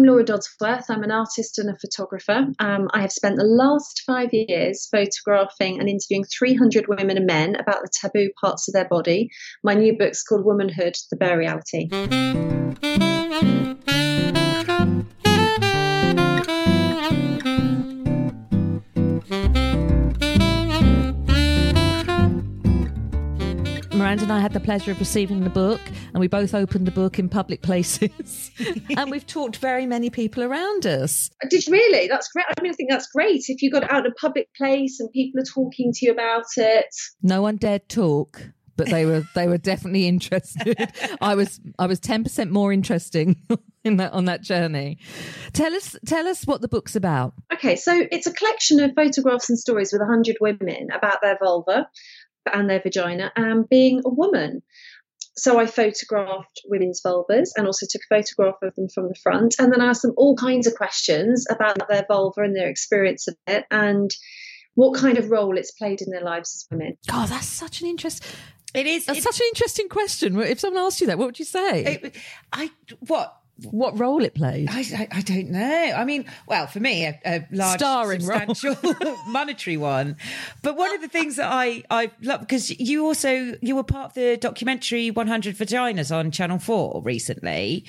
I'm Laura Dodsworth. I'm an artist and a photographer. Um, I have spent the last five years photographing and interviewing 300 women and men about the taboo parts of their body. My new book's called Womanhood The Bare And I had the pleasure of receiving the book, and we both opened the book in public places. and we've talked to very many people around us. Did you really? That's great. I mean, I think that's great. If you got out in a public place and people are talking to you about it. No one dared talk but they were they were definitely interested. I was I was ten percent more interesting in that on that journey. Tell us tell us what the book's about. Okay, so it's a collection of photographs and stories with hundred women about their vulva and their vagina and being a woman. So I photographed women's vulvas and also took a photograph of them from the front and then asked them all kinds of questions about their vulva and their experience of it and what kind of role it's played in their lives as women. God, that's such an interest. It is. That's such an interesting question. If someone asked you that, what would you say? It, I what what role it played? I, I, I, don't know. I mean, well, for me, a, a large, starring substantial monetary one. But one of the things that I I love because you also you were part of the documentary 100 Vaginas on Channel Four recently,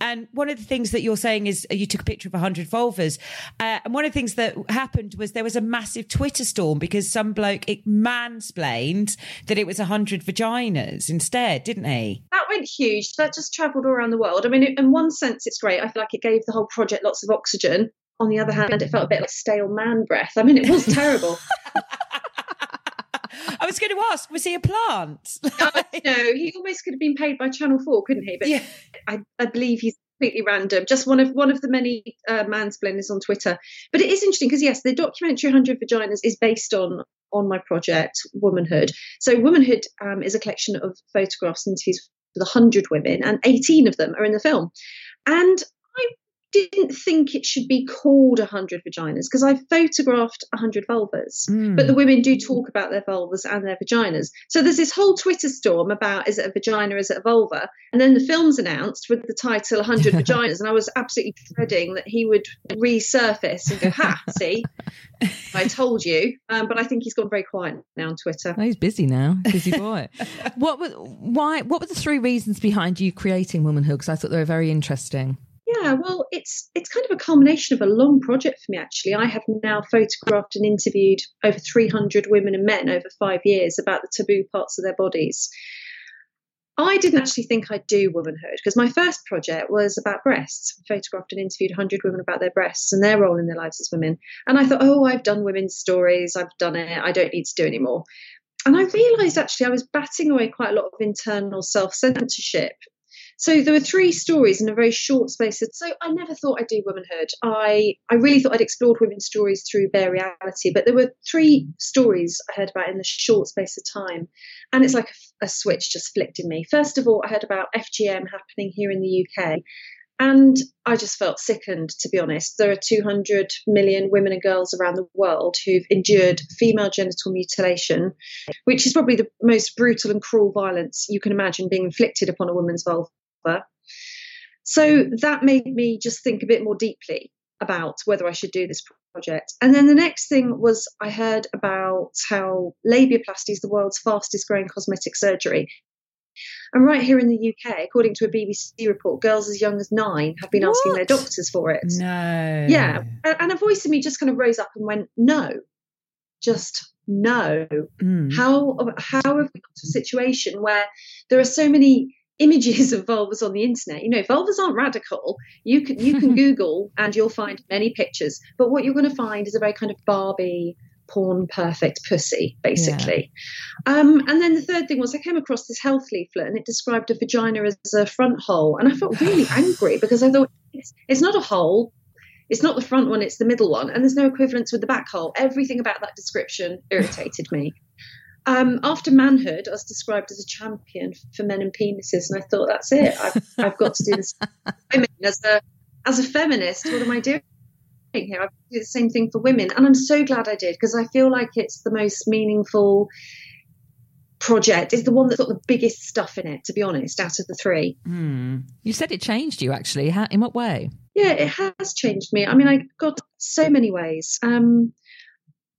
and one of the things that you're saying is you took a picture of 100 vulvas. Uh, and one of the things that happened was there was a massive Twitter storm because some bloke it mansplained that it was 100 vaginas instead, didn't he? That went huge. That just travelled all around the world. I mean, in one sense, it's great. I feel like it gave the whole project lots of oxygen. On the other hand, it felt a bit like stale man breath. I mean, it was terrible. Was going to ask, was he a plant? uh, no, he almost could have been paid by Channel Four, couldn't he? But yeah. I, I believe he's completely random. Just one of one of the many uh, mansplainers on Twitter. But it is interesting because yes, the documentary 100 Vaginas is based on on my project Womanhood. So Womanhood um, is a collection of photographs and interviews with 100 women, and 18 of them are in the film. And I didn't think it should be called 100 vaginas because I photographed 100 vulvas. Mm. But the women do talk about their vulvas and their vaginas. So there's this whole Twitter storm about is it a vagina, is it a vulva? And then the film's announced with the title 100 vaginas. And I was absolutely dreading that he would resurface and go, ha, see, I told you. Um, but I think he's gone very quiet now on Twitter. Oh, he's busy now, busy boy. what were, why, what were the three reasons behind you creating Womanhood? Because I thought they were very interesting. Yeah, well, it's it's kind of a culmination of a long project for me. Actually, I have now photographed and interviewed over 300 women and men over five years about the taboo parts of their bodies. I didn't actually think I'd do womanhood because my first project was about breasts. I photographed and interviewed 100 women about their breasts and their role in their lives as women. And I thought, oh, I've done women's stories, I've done it, I don't need to do anymore. And I realised actually I was batting away quite a lot of internal self censorship so there were three stories in a very short space. So I never thought I'd do womanhood. I I really thought I'd explored women's stories through bare reality, but there were three stories I heard about in the short space of time, and it's like a, a switch just flicked in me. First of all, I heard about FGM happening here in the UK, and I just felt sickened, to be honest. There are 200 million women and girls around the world who've endured female genital mutilation, which is probably the most brutal and cruel violence you can imagine being inflicted upon a woman's vulva. So that made me just think a bit more deeply about whether I should do this project. And then the next thing was I heard about how labiaplasty is the world's fastest growing cosmetic surgery. And right here in the UK, according to a BBC report, girls as young as nine have been what? asking their doctors for it. No. Yeah. And a voice in me just kind of rose up and went, no, just no. Mm. How, how have we got to a situation where there are so many images of vulvas on the internet. You know, vulvas aren't radical. You can you can Google and you'll find many pictures. But what you're going to find is a very kind of Barbie porn perfect pussy, basically. Yeah. Um, and then the third thing was I came across this health leaflet and it described a vagina as a front hole, and I felt really angry because I thought it's, it's not a hole. It's not the front one, it's the middle one, and there's no equivalence with the back hole. Everything about that description irritated me. Um, after manhood, I was described as a champion for men and penises, and I thought, that's it. I've, I've got to do this. Women as a as a feminist, what am I doing here? I do the same thing for women, and I'm so glad I did because I feel like it's the most meaningful project. It's the one that's got the biggest stuff in it, to be honest, out of the three. Mm. You said it changed you actually. How, in what way? Yeah, it has changed me. I mean, I got so many ways. Um,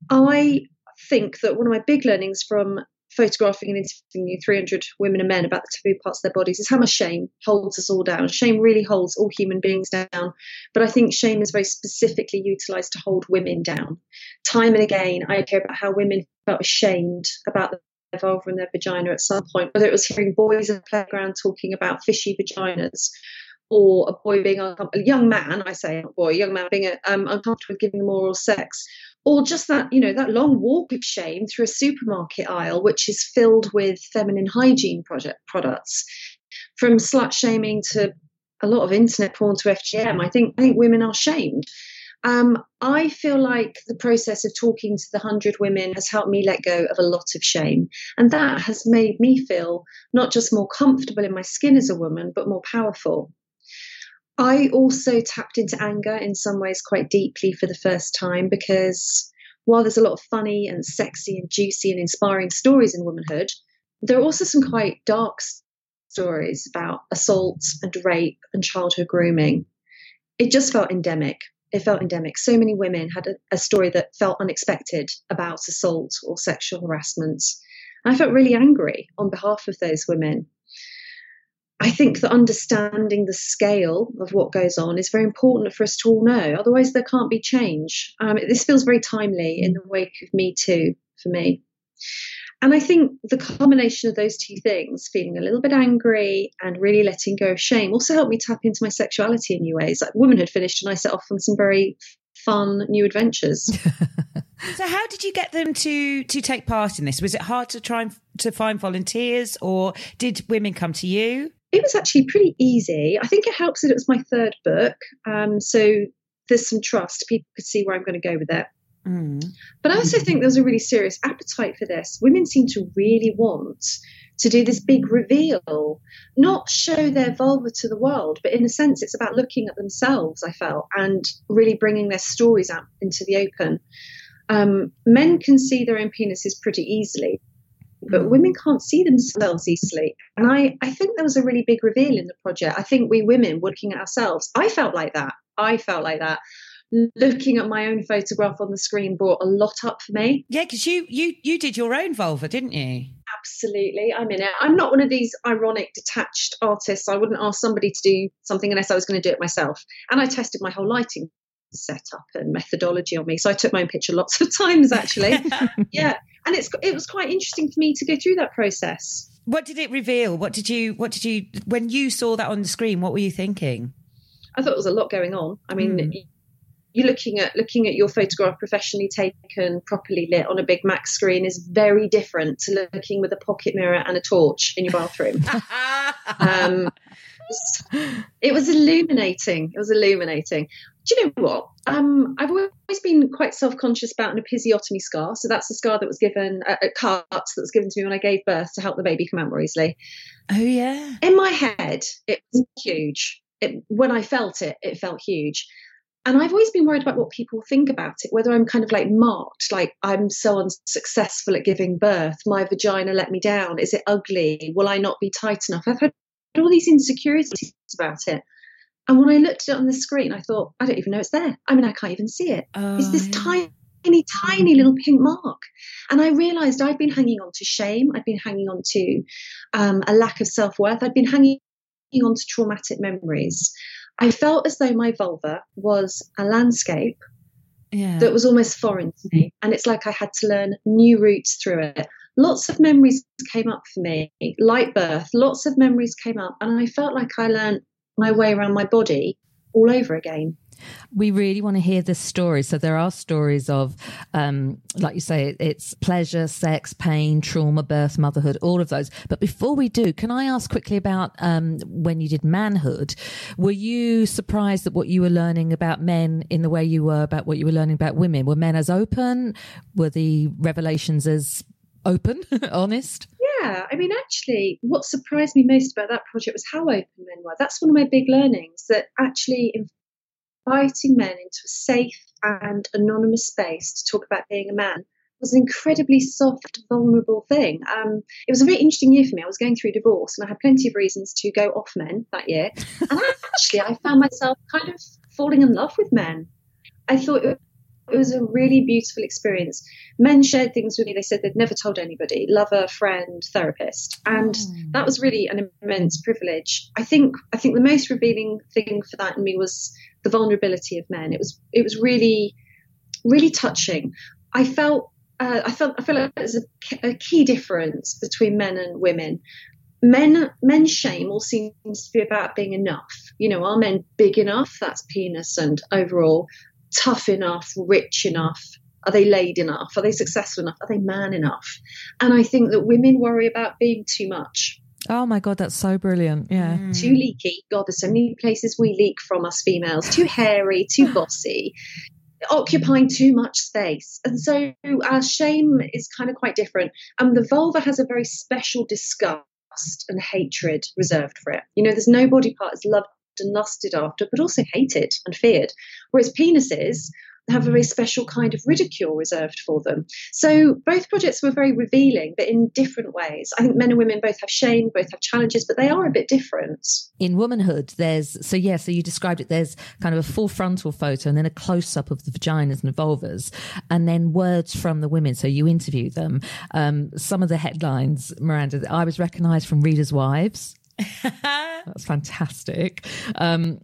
I think that one of my big learnings from photographing and interviewing 300 women and men about the taboo parts of their bodies is how much shame holds us all down. Shame really holds all human beings down, but I think shame is very specifically utilized to hold women down. Time and again, I hear about how women felt ashamed about their vulva and their vagina at some point, whether it was hearing boys in the playground talking about fishy vaginas or a boy being a young man, I say boy, young man being um, uncomfortable with giving them oral sex, or just that you know that long walk of shame through a supermarket aisle, which is filled with feminine hygiene project products, from slut shaming to a lot of internet porn to FGM. I think I think women are shamed. Um, I feel like the process of talking to the hundred women has helped me let go of a lot of shame, and that has made me feel not just more comfortable in my skin as a woman, but more powerful. I also tapped into anger in some ways quite deeply for the first time because while there's a lot of funny and sexy and juicy and inspiring stories in womanhood, there are also some quite dark stories about assault and rape and childhood grooming. It just felt endemic. It felt endemic. So many women had a, a story that felt unexpected about assault or sexual harassment. And I felt really angry on behalf of those women. I think that understanding the scale of what goes on is very important for us to all know. Otherwise, there can't be change. Um, this feels very timely in the wake of Me Too for me. And I think the combination of those two things, feeling a little bit angry and really letting go of shame, also helped me tap into my sexuality in new ways. Like womanhood finished, and I set off on some very fun new adventures. so, how did you get them to to take part in this? Was it hard to try and to find volunteers, or did women come to you? It was actually pretty easy. I think it helps that it was my third book. Um, so there's some trust. People could see where I'm going to go with it. Mm. But I also think there's a really serious appetite for this. Women seem to really want to do this big reveal, not show their vulva to the world, but in a sense, it's about looking at themselves, I felt, and really bringing their stories out into the open. Um, men can see their own penises pretty easily, but mm. women can't see themselves easily. And I, I think there was a really big reveal in the project. I think we women looking at ourselves, I felt like that. I felt like that. Looking at my own photograph on the screen brought a lot up for me. Yeah, because you you you did your own vulva, didn't you? Absolutely, I'm in it. I'm not one of these ironic, detached artists. I wouldn't ask somebody to do something unless I was going to do it myself. And I tested my whole lighting setup and methodology on me. So I took my own picture lots of times, actually. yeah, and it's it was quite interesting for me to go through that process. What did it reveal? What did you what did you when you saw that on the screen? What were you thinking? I thought there was a lot going on. I mean. Mm. You're looking at looking at your photograph professionally taken, properly lit on a big Mac screen is very different to looking with a pocket mirror and a torch in your bathroom. um, it was illuminating. It was illuminating do you know what? Um, I've always been quite self-conscious about an episiotomy scar. So that's a scar that was given, a, a cut that was given to me when I gave birth to help the baby come out more easily. Oh yeah. In my head, it was huge. It, when I felt it, it felt huge. And I've always been worried about what people think about it, whether I'm kind of like marked, like I'm so unsuccessful at giving birth. My vagina let me down. Is it ugly? Will I not be tight enough? I've had all these insecurities about it. And when I looked at it on the screen, I thought, I don't even know it's there. I mean, I can't even see it. Oh, it's this yeah. tiny, tiny little pink mark. And I realized I'd been hanging on to shame. I'd been hanging on to um, a lack of self worth. I'd been hanging on to traumatic memories. I felt as though my vulva was a landscape yeah. that was almost foreign to me. And it's like I had to learn new routes through it. Lots of memories came up for me, like birth, lots of memories came up. And I felt like I learned my way around my body all over again. We really want to hear this story. So there are stories of, um, like you say, it's pleasure, sex, pain, trauma, birth, motherhood, all of those. But before we do, can I ask quickly about um, when you did manhood? Were you surprised at what you were learning about men in the way you were about what you were learning about women? Were men as open? Were the revelations as open, honest? Yeah, I mean, actually, what surprised me most about that project was how open men were. That's one of my big learnings that actually inviting men into a safe and anonymous space to talk about being a man was an incredibly soft, vulnerable thing. Um, it was a very interesting year for me. I was going through divorce and I had plenty of reasons to go off men that year. And actually, I found myself kind of falling in love with men. I thought it was a really beautiful experience. Men shared things with me they said they'd never told anybody lover, friend, therapist. And mm. that was really an immense privilege. I think I think the most revealing thing for that in me was the vulnerability of men. It was it was really really touching. I felt uh, I felt I felt like there's a, a key difference between men and women men men's shame all seems to be about being enough. You know, are men big enough? That's penis and overall tough enough, rich enough? Are they laid enough? Are they successful enough? Are they man enough? And I think that women worry about being too much. Oh my God, that's so brilliant. Yeah. Mm. Too leaky. God, there's so many places we leak from us females. Too hairy, too bossy, occupying too much space. And so our shame is kind of quite different. And the vulva has a very special disgust and hatred reserved for it. You know, there's no body part as loved and lusted after, but also hated and feared. Whereas penises have a very special kind of ridicule reserved for them. So both projects were very revealing, but in different ways. I think men and women both have shame, both have challenges, but they are a bit different. In womanhood, there's so yeah, so you described it. There's kind of a full frontal photo and then a close up of the vaginas and vulvas, and then words from the women. So you interview them. Um, some of the headlines, Miranda, I was recognised from Readers' Wives. That's fantastic. Um,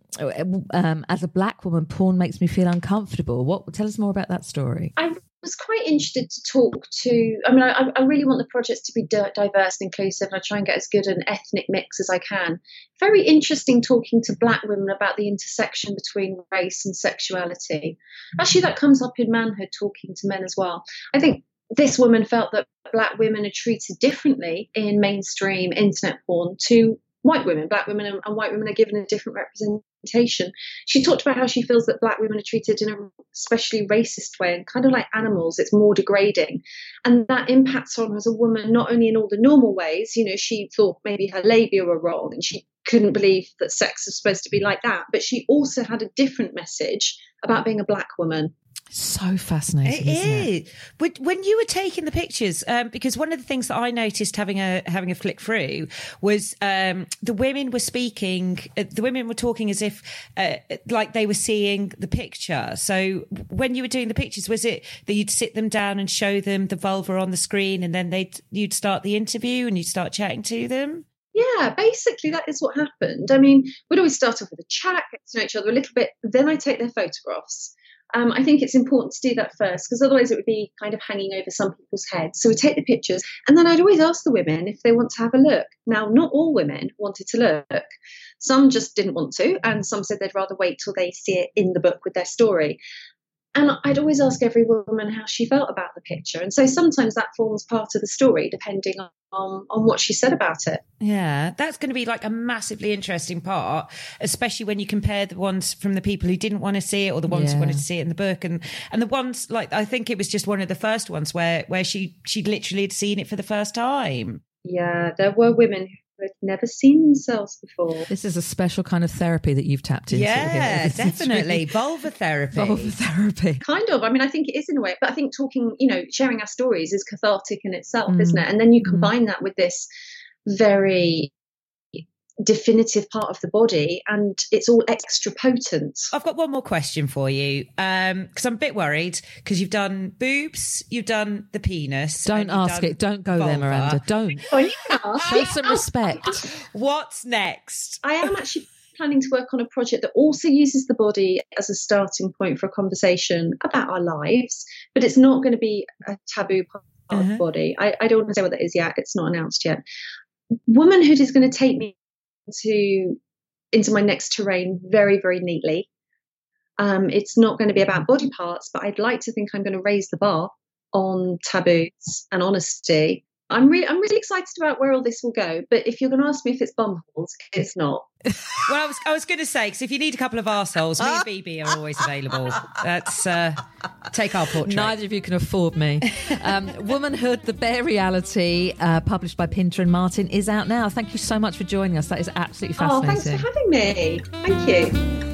um, as a black woman, porn makes me feel uncomfortable. What? Tell us more about that story. I was quite interested to talk to. I mean, I, I really want the projects to be diverse and inclusive, and I try and get as good an ethnic mix as I can. Very interesting talking to black women about the intersection between race and sexuality. Actually, that comes up in manhood, talking to men as well. I think this woman felt that black women are treated differently in mainstream internet porn to white women, black women, and, and white women are given a different representation. She talked about how she feels that black women are treated in a especially racist way and kind of like animals. It's more degrading, and that impacts on her as a woman not only in all the normal ways. You know, she thought maybe her labia were wrong and she couldn't believe that sex was supposed to be like that, but she also had a different message about being a black woman so fascinating. It is. It? When you were taking the pictures, um, because one of the things that I noticed having a having a flick through was um, the women were speaking. Uh, the women were talking as if uh, like they were seeing the picture. So when you were doing the pictures, was it that you'd sit them down and show them the vulva on the screen, and then they'd you'd start the interview and you'd start chatting to them? Yeah, basically that is what happened. I mean, we'd always start off with a chat, get to know each other a little bit. Then I take their photographs um, I think it's important to do that first because otherwise it would be kind of hanging over some people's heads. So we take the pictures, and then I'd always ask the women if they want to have a look. Now, not all women wanted to look. Some just didn't want to, and some said they'd rather wait till they see it in the book with their story. And I'd always ask every woman how she felt about the picture. And so sometimes that forms part of the story, depending on, on what she said about it. Yeah, that's going to be like a massively interesting part, especially when you compare the ones from the people who didn't want to see it or the ones yeah. who wanted to see it in the book. And, and the ones like, I think it was just one of the first ones where, where she, she literally had seen it for the first time. Yeah, there were women who had never seen themselves before. This is a special kind of therapy that you've tapped into. Yeah, definitely. Really vulva therapy. Vulva therapy. Kind of. I mean, I think it is in a way, but I think talking, you know, sharing our stories is cathartic in itself, mm. isn't it? And then you mm. combine mm. that with this very definitive part of the body and it's all extra potent. I've got one more question for you because um, I'm a bit worried because you've done boobs, you've done the penis. Don't ask it. Don't go vulva. there, Miranda. Don't. Show some respect. What's next? I am actually planning to work on a project that also uses the body as a starting point for a conversation about our lives, but it's not going to be a taboo part uh-huh. of the body. I, I don't want to say what that is yet. It's not announced yet. Womanhood is going to take me to into my next terrain very very neatly. Um, it's not going to be about body parts, but I'd like to think I'm going to raise the bar on taboos and honesty I'm really, I'm really excited about where all this will go. But if you're going to ask me if it's bum holes, it's not. well, I was, I was going to say because if you need a couple of arseholes, me and Bibi are always available. That's uh, take our portrait. Neither of you can afford me. Um, Womanhood: The Bare Reality, uh, published by Pinter and Martin, is out now. Thank you so much for joining us. That is absolutely fascinating. Oh, thanks for having me. Thank you.